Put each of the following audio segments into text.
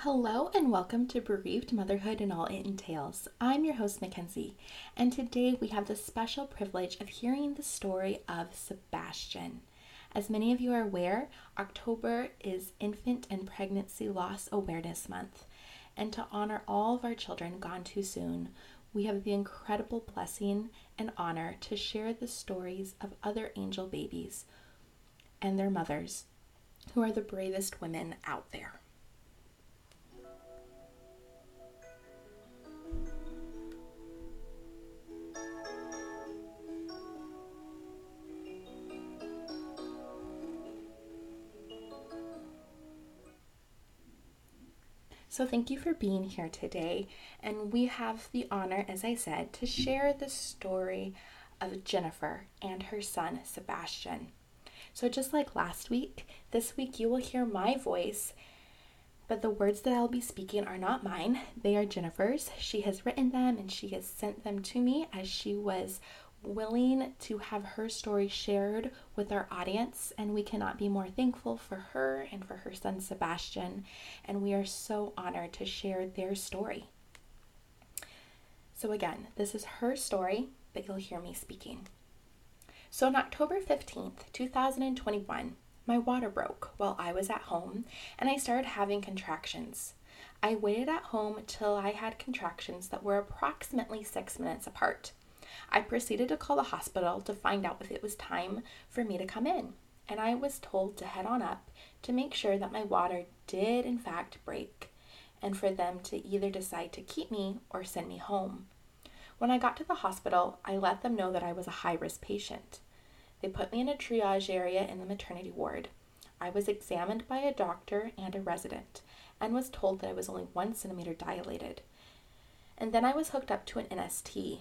Hello and welcome to Bereaved Motherhood and All It Entails. I'm your host, Mackenzie, and today we have the special privilege of hearing the story of Sebastian. As many of you are aware, October is Infant and Pregnancy Loss Awareness Month, and to honor all of our children gone too soon, we have the incredible blessing and honor to share the stories of other angel babies and their mothers who are the bravest women out there. So, thank you for being here today. And we have the honor, as I said, to share the story of Jennifer and her son, Sebastian. So, just like last week, this week you will hear my voice, but the words that I'll be speaking are not mine. They are Jennifer's. She has written them and she has sent them to me as she was willing to have her story shared with our audience, and we cannot be more thankful for her and for her son Sebastian. And we are so honored to share their story. So, again, this is her story, but you'll hear me speaking. So, on October 15th, 2021, my water broke while I was at home and I started having contractions. I waited at home till I had contractions that were approximately six minutes apart. I proceeded to call the hospital to find out if it was time for me to come in, and I was told to head on up to make sure that my water did, in fact, break, and for them to either decide to keep me or send me home. When I got to the hospital, I let them know that I was a high risk patient. They put me in a triage area in the maternity ward. I was examined by a doctor and a resident and was told that I was only one centimeter dilated. And then I was hooked up to an NST,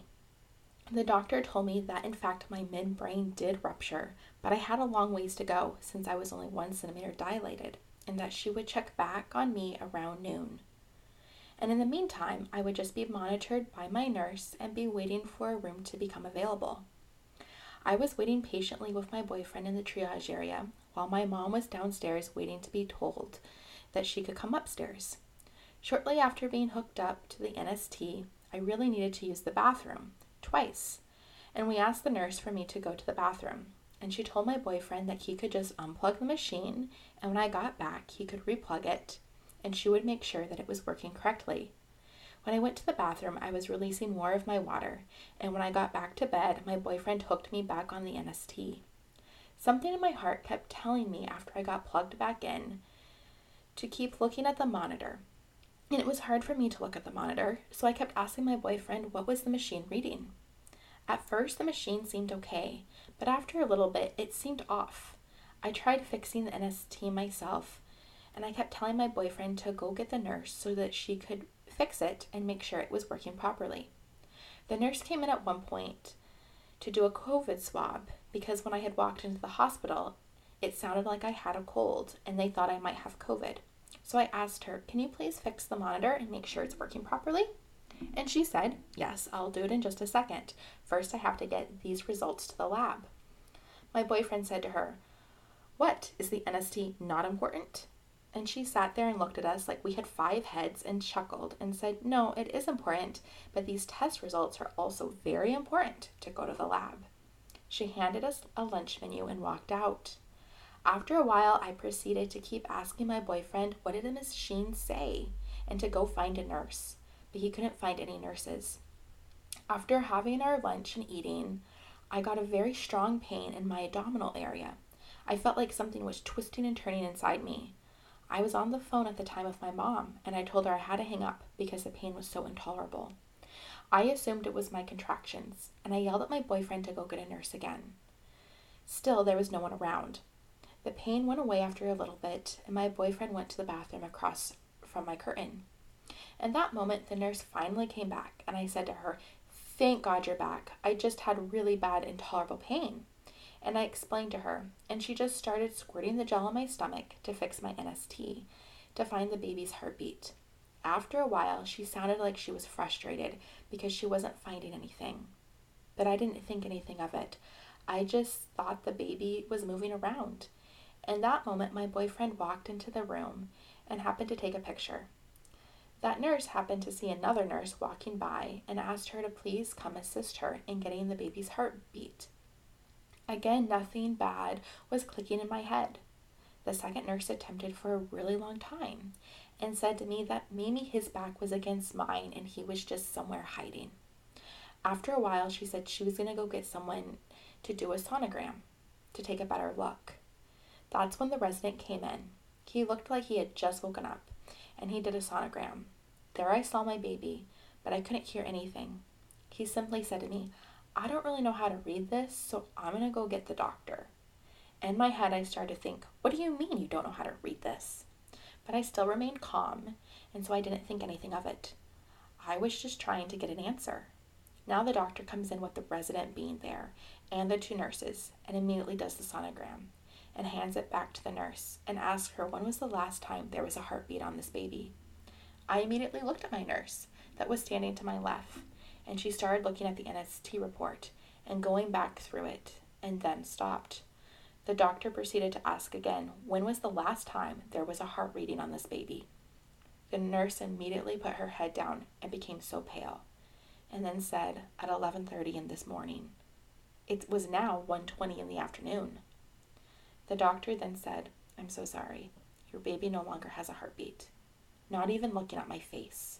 the doctor told me that in fact my membrane did rupture, but I had a long ways to go since I was only one centimeter dilated, and that she would check back on me around noon. And in the meantime, I would just be monitored by my nurse and be waiting for a room to become available. I was waiting patiently with my boyfriend in the triage area while my mom was downstairs waiting to be told that she could come upstairs. Shortly after being hooked up to the NST, I really needed to use the bathroom twice. And we asked the nurse for me to go to the bathroom. And she told my boyfriend that he could just unplug the machine, and when I got back, he could replug it, and she would make sure that it was working correctly. When I went to the bathroom, I was releasing more of my water, and when I got back to bed, my boyfriend hooked me back on the NST. Something in my heart kept telling me after I got plugged back in to keep looking at the monitor. And it was hard for me to look at the monitor, so I kept asking my boyfriend what was the machine reading. At first, the machine seemed okay, but after a little bit, it seemed off. I tried fixing the NST myself, and I kept telling my boyfriend to go get the nurse so that she could fix it and make sure it was working properly. The nurse came in at one point to do a COVID swab because when I had walked into the hospital, it sounded like I had a cold and they thought I might have COVID. So I asked her, Can you please fix the monitor and make sure it's working properly? And she said, Yes, I'll do it in just a second. First, I have to get these results to the lab. My boyfriend said to her, What? Is the NST not important? And she sat there and looked at us like we had five heads and chuckled and said, No, it is important, but these test results are also very important to go to the lab. She handed us a lunch menu and walked out. After a while, I proceeded to keep asking my boyfriend, What did the machine say? and to go find a nurse but he couldn't find any nurses. After having our lunch and eating, I got a very strong pain in my abdominal area. I felt like something was twisting and turning inside me. I was on the phone at the time with my mom, and I told her I had to hang up because the pain was so intolerable. I assumed it was my contractions, and I yelled at my boyfriend to go get a nurse again. Still, there was no one around. The pain went away after a little bit, and my boyfriend went to the bathroom across from my curtain. In that moment, the nurse finally came back, and I said to her, Thank God you're back. I just had really bad, intolerable pain. And I explained to her, and she just started squirting the gel on my stomach to fix my NST, to find the baby's heartbeat. After a while, she sounded like she was frustrated because she wasn't finding anything. But I didn't think anything of it. I just thought the baby was moving around. In that moment, my boyfriend walked into the room and happened to take a picture. That nurse happened to see another nurse walking by and asked her to please come assist her in getting the baby's heartbeat. Again, nothing bad was clicking in my head. The second nurse attempted for a really long time and said to me that maybe his back was against mine and he was just somewhere hiding. After a while, she said she was going to go get someone to do a sonogram to take a better look. That's when the resident came in. He looked like he had just woken up and he did a sonogram. There I saw my baby, but I couldn't hear anything. He simply said to me, I don't really know how to read this, so I'm to go get the doctor. In my head, I started to think, What do you mean you don't know how to read this? But I still remained calm, and so I didn't think anything of it. I was just trying to get an answer. Now the doctor comes in with the resident being there and the two nurses and immediately does the sonogram and hands it back to the nurse and asks her when was the last time there was a heartbeat on this baby. I immediately looked at my nurse that was standing to my left and she started looking at the NST report and going back through it and then stopped. The doctor proceeded to ask again when was the last time there was a heart reading on this baby. The nurse immediately put her head down and became so pale and then said at 11:30 in this morning. It was now 1:20 in the afternoon. The doctor then said, "I'm so sorry. Your baby no longer has a heartbeat." Not even looking at my face.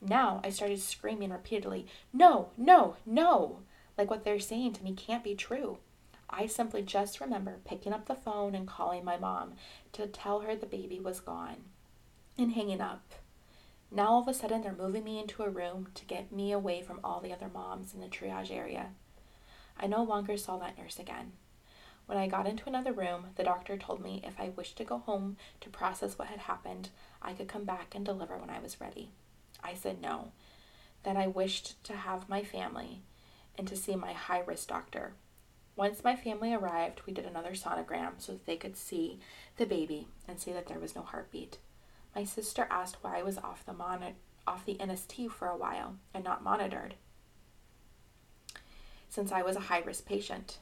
Now I started screaming repeatedly, "No, no, no!" Like what they're saying to me can't be true. I simply just remember picking up the phone and calling my mom to tell her the baby was gone and hanging up. Now all of a sudden they're moving me into a room to get me away from all the other moms in the triage area. I no longer saw that nurse again. When I got into another room, the doctor told me if I wished to go home to process what had happened, I could come back and deliver when I was ready. I said no, that I wished to have my family and to see my high risk doctor. Once my family arrived, we did another sonogram so that they could see the baby and see that there was no heartbeat. My sister asked why I was off the mon- off the NST for a while and not monitored since I was a high risk patient.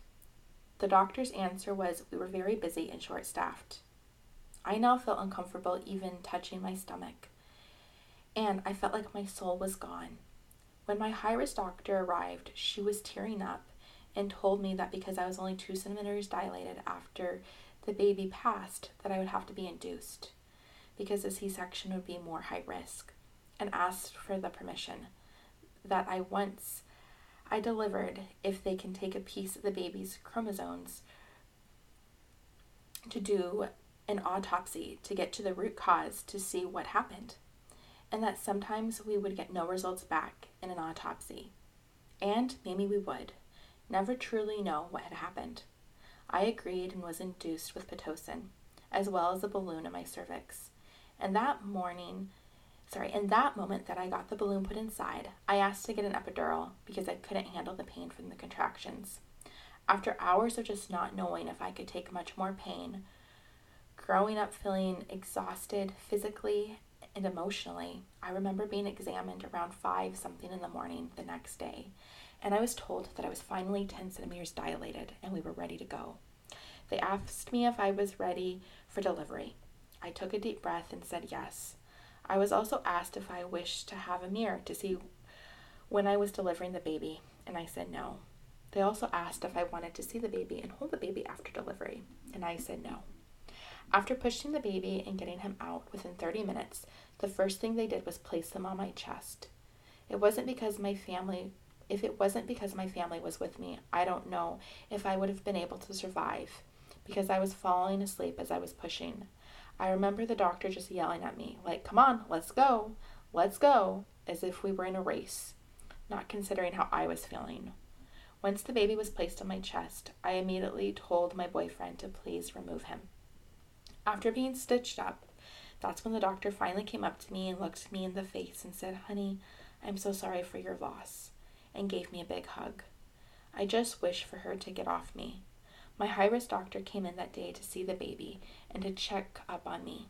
The doctor's answer was we were very busy and short staffed. I now felt uncomfortable even touching my stomach, and I felt like my soul was gone. When my high risk doctor arrived, she was tearing up and told me that because I was only two centimeters dilated after the baby passed, that I would have to be induced because a C section would be more high risk, and asked for the permission that I once I delivered if they can take a piece of the baby's chromosomes to do an autopsy to get to the root cause to see what happened, and that sometimes we would get no results back in an autopsy. And maybe we would. Never truly know what had happened. I agreed and was induced with Pitocin, as well as a balloon in my cervix. And that morning, sorry, in that moment that I got the balloon put inside, I asked to get an epidural because I couldn't handle the pain from the contractions. After hours of just not knowing if I could take much more pain, growing up feeling exhausted physically and emotionally, I remember being examined around 5 something in the morning the next day, and I was told that I was finally 10 centimeters dilated and we were ready to go. They asked me if I was ready for delivery. I took a deep breath and said yes. I was also asked if I wished to have a mirror to see when I was delivering the baby, and I said no. They also asked if I wanted to see the baby and hold the baby after delivery, and I said no. After pushing the baby and getting him out within 30 minutes, the first thing they did was place them on my chest. It wasn't because my family if it wasn't because my family was with me, I don't know if I would have been able to survive because I was falling asleep as I was pushing. I remember the doctor just yelling at me, like, come on, let's go, let's go, as if we were in a race, not considering how I was feeling. Once the baby was placed on my chest, I immediately told my boyfriend to please remove him. After being stitched up, that's when the doctor finally came up to me and looked me in the face and said, Honey, I'm so sorry for your loss, and gave me a big hug. I just wish for her to get off me. My high risk doctor came in that day to see the baby and to check up on me.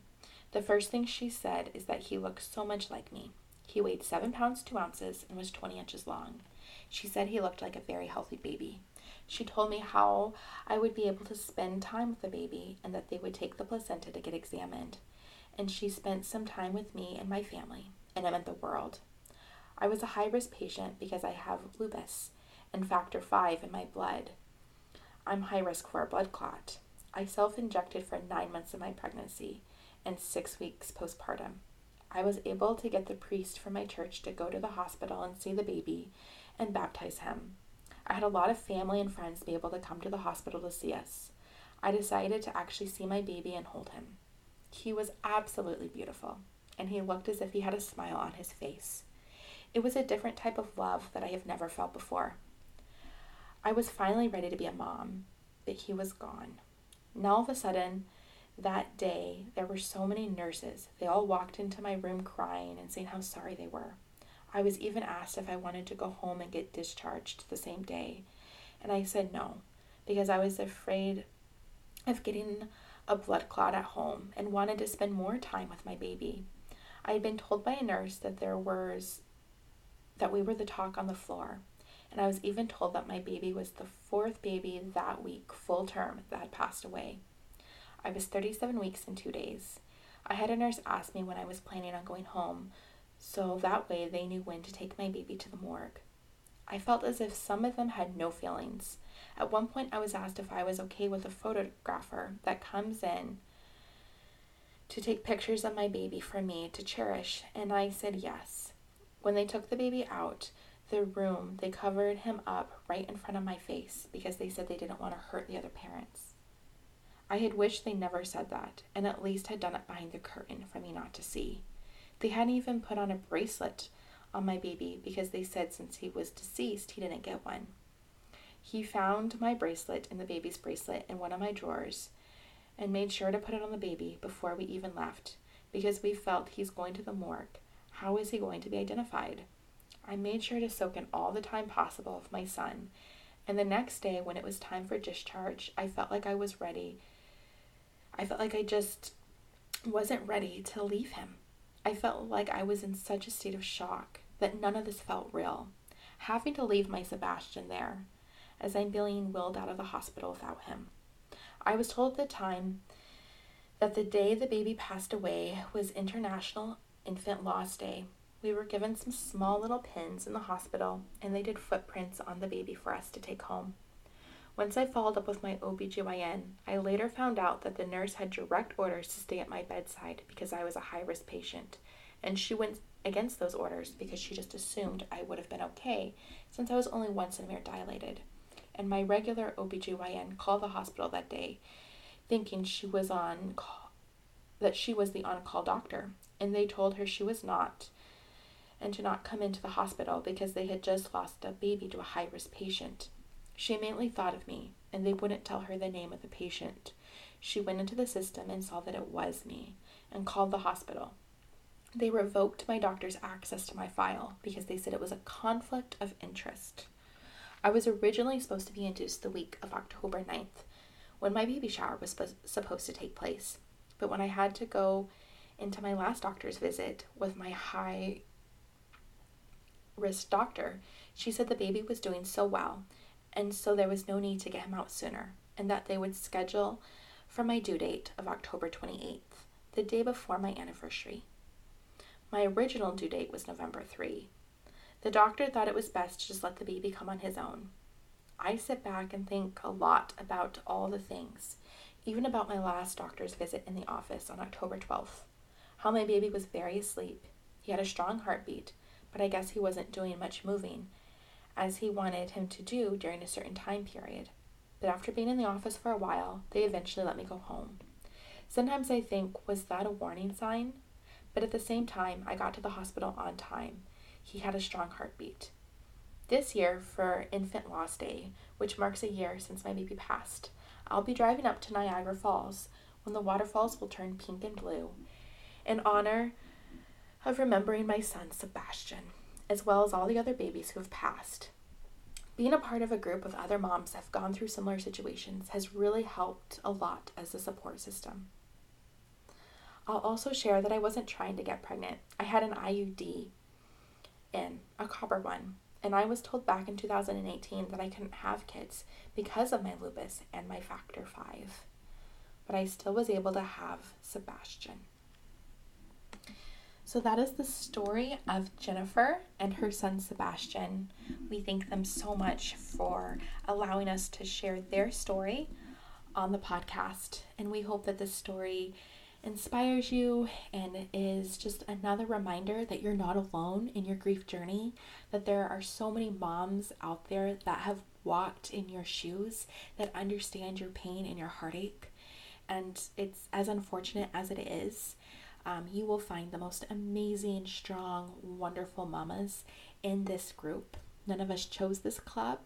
The first thing she said is that he looked so much like me. He weighed 7 pounds 2 ounces and was 20 inches long. She said he looked like a very healthy baby. She told me how I would be able to spend time with the baby and that they would take the placenta to get examined. And she spent some time with me and my family and it meant the world. I was a high risk patient because I have lupus and factor V in my blood. I'm high risk for a blood clot. I self injected for nine months of my pregnancy and six weeks postpartum. I was able to get the priest from my church to go to the hospital and see the baby and baptize him. I had a lot of family and friends be able to come to the hospital to see us. I decided to actually see my baby and hold him. He was absolutely beautiful, and he looked as if he had a smile on his face. It was a different type of love that I have never felt before. I was finally ready to be a mom, but he was gone. Now, all of a sudden, that day, there were so many nurses. They all walked into my room crying and saying how sorry they were. I was even asked if I wanted to go home and get discharged the same day, and I said no, because I was afraid of getting a blood clot at home and wanted to spend more time with my baby. I had been told by a nurse that there was that we were the talk on the floor, and I was even told that my baby was the fourth baby that week, full term, that had passed away. I was 37 weeks and two days. I had a nurse ask me when I was planning on going home, so that way they knew when to take my baby to the morgue. I felt as if some of them had no feelings. At one point, I was asked if I was okay with a photographer that comes in to take pictures of my baby for me to cherish, and I said yes. When they took the baby out, the room, they covered him up right in front of my face because they said they didn't want to hurt the other parents. I had wished they never said that, and at least had done it behind the curtain for me not to see. They hadn't even put on a bracelet on my baby because they said since he was deceased, he didn't get one. He found my bracelet and the baby's bracelet in one of my drawers and made sure to put it on the baby before we even left because we felt he's going to the morgue. How is he going to be identified? I made sure to soak in all the time possible with my son, and the next day when it was time for discharge, I felt like I was ready. I felt like I just wasn't ready to leave him. I felt like I was in such a state of shock that none of this felt real. Having to leave my Sebastian there, as I'm being wheeled out of the hospital without him. I was told at the time that the day the baby passed away was International Infant Loss Day. We were given some small little pins in the hospital, and they did footprints on the baby for us to take home. Once I followed up with my OBGYN, I later found out that the nurse had direct orders to stay at my bedside because I was a high risk patient, and she went against those orders because she just assumed I would have been okay since I was only one centimeter dilated. And my regular OBGYN called the hospital that day thinking she was on call, that she was the on-call doctor, and they told her she was not and to not come into the hospital because they had just lost a baby to a high-risk patient she immediately thought of me, and they wouldn't tell her the name of the patient. She went into the system and saw that it was me and called the hospital. They revoked my doctor's access to my file because they said it was a conflict of interest. I was originally supposed to be induced the week of October 9th when my baby shower was supposed to take place. But when I had to go into my last doctor's visit with my high risk doctor, she said the baby was doing so well and so there was no need to get him out sooner, and that they would schedule for my due date of October 28th, the day before my anniversary. My original due date was November 3. The doctor thought it was best to just let the baby come on his own. I sit back and think a lot about all the things, even about my last doctor's visit in the office on October 12th. How my baby was very asleep. He had a strong heartbeat, but I guess he wasn't doing much moving as he wanted him to do during a certain time period. But after being in the office for a while, they eventually let me go home. Sometimes I think, was that a warning sign? But at the same time, I got to the hospital on time. He had a strong heartbeat. This year, for Infant Loss Day, which marks a year since my baby passed, I'll be driving up to Niagara Falls when the waterfalls will turn pink and blue in honor of remembering my son Sebastian as well as all the other babies who have passed. Being a part of a group with other moms that have gone through similar situations has really helped a lot as a support system. I'll also share that I wasn't trying to get pregnant. I had an IUD in, a copper one, and I was told back in 2018 that I couldn't have kids because of my lupus and my factor 5. But I still was able to have Sebastian. So that is the story of Jennifer and her son Sebastian. We thank them so much for allowing us to share their story on the podcast. And we hope that this story inspires you and is just another reminder that you're not alone in your grief journey, that there are so many moms out there that have walked in your shoes that understand your pain and your heartache. And it's as unfortunate as it is, um, you will find the most amazing, strong, wonderful mamas in this group. None of us chose this club,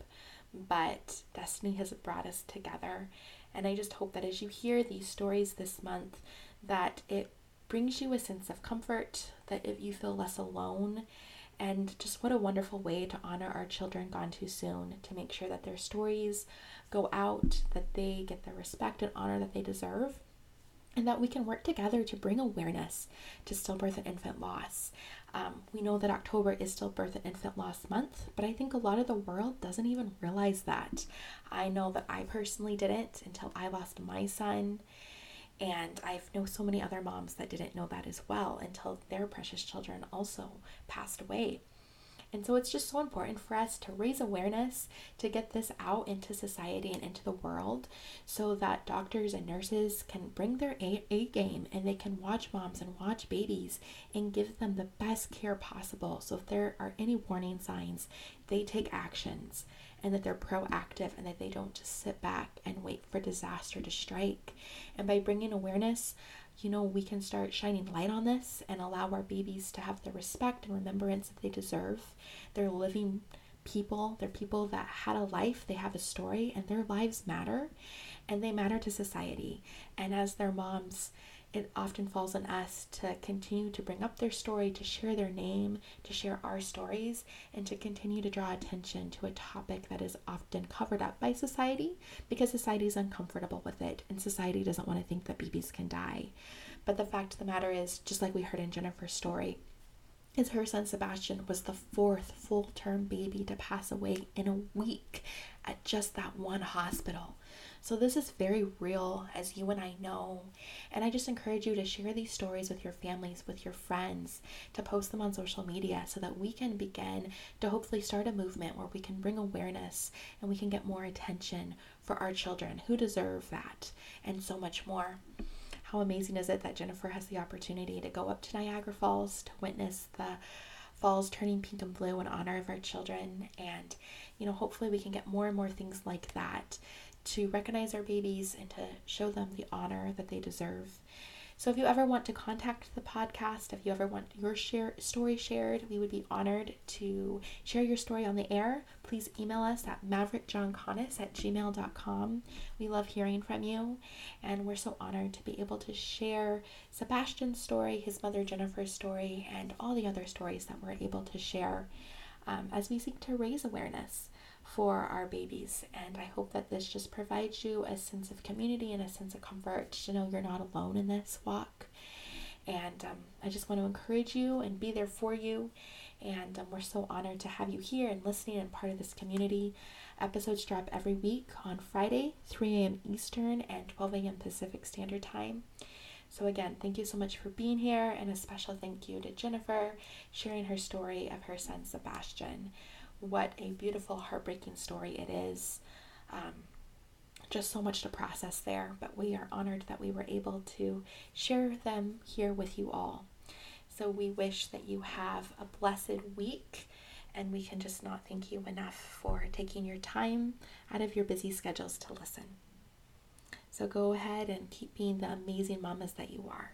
but destiny has brought us together. And I just hope that as you hear these stories this month, that it brings you a sense of comfort, that if you feel less alone, and just what a wonderful way to honor our children gone too soon, to make sure that their stories go out, that they get the respect and honor that they deserve, and that we can work together to bring awareness to stillbirth and infant loss. Um, we know that October is stillbirth and infant loss month, but I think a lot of the world doesn't even realize that. I know that I personally didn't until I lost my son. And I know so many other moms that didn't know that as well until their precious children also passed away. And so it's just so important for us to raise awareness, to get this out into society and into the world so that doctors and nurses can bring their A, A game and they can watch moms and watch babies and give them the best care possible. So if there are any warning signs, they take actions and that they're proactive and that they don't just sit back and wait for disaster to strike. And by bringing awareness, you know, we can start shining light on this and allow our babies to have the respect and remembrance that they deserve. They're living people, they're people that had a life, they have a story, and their lives matter and they matter to society. And as their moms, it often falls on us to continue to bring up their story, to share their name, to share our stories, and to continue to draw attention to a topic that is often covered up by society because society is uncomfortable with it and society doesn't want to think that babies can die. But the fact of the matter is, just like we heard in Jennifer's story, is her son Sebastian was the fourth full term baby to pass away in a week at just that one hospital. So, this is very real, as you and I know. And I just encourage you to share these stories with your families, with your friends, to post them on social media so that we can begin to hopefully start a movement where we can bring awareness and we can get more attention for our children who deserve that and so much more. How amazing is it that Jennifer has the opportunity to go up to Niagara Falls to witness the falls turning pink and blue in honor of our children and you know hopefully we can get more and more things like that to recognize our babies and to show them the honor that they deserve. So if you ever want to contact the podcast, if you ever want your share story shared, we would be honored to share your story on the air. Please email us at maverickjohnkanis at gmail.com. We love hearing from you, and we're so honored to be able to share Sebastian's story, his mother Jennifer's story, and all the other stories that we're able to share um, as we seek to raise awareness for our babies. And I hope that this just provides you a sense of community and a sense of comfort to know you're not alone in this walk. And um, I just want to encourage you and be there for you. And um, we're so honored to have you here and listening and part of this community. Episodes drop every week on Friday, 3 a.m. Eastern and 12 a.m. Pacific Standard Time. So, again, thank you so much for being here, and a special thank you to Jennifer sharing her story of her son Sebastian what a beautiful, heartbreaking story it is. Um, just so much to process there, but we are honored that we were able to share them here with you all. So we wish that you have a blessed week, and we can just not thank you enough for taking your time out of your busy schedules to listen. So go ahead and keep being the amazing mamas that you are.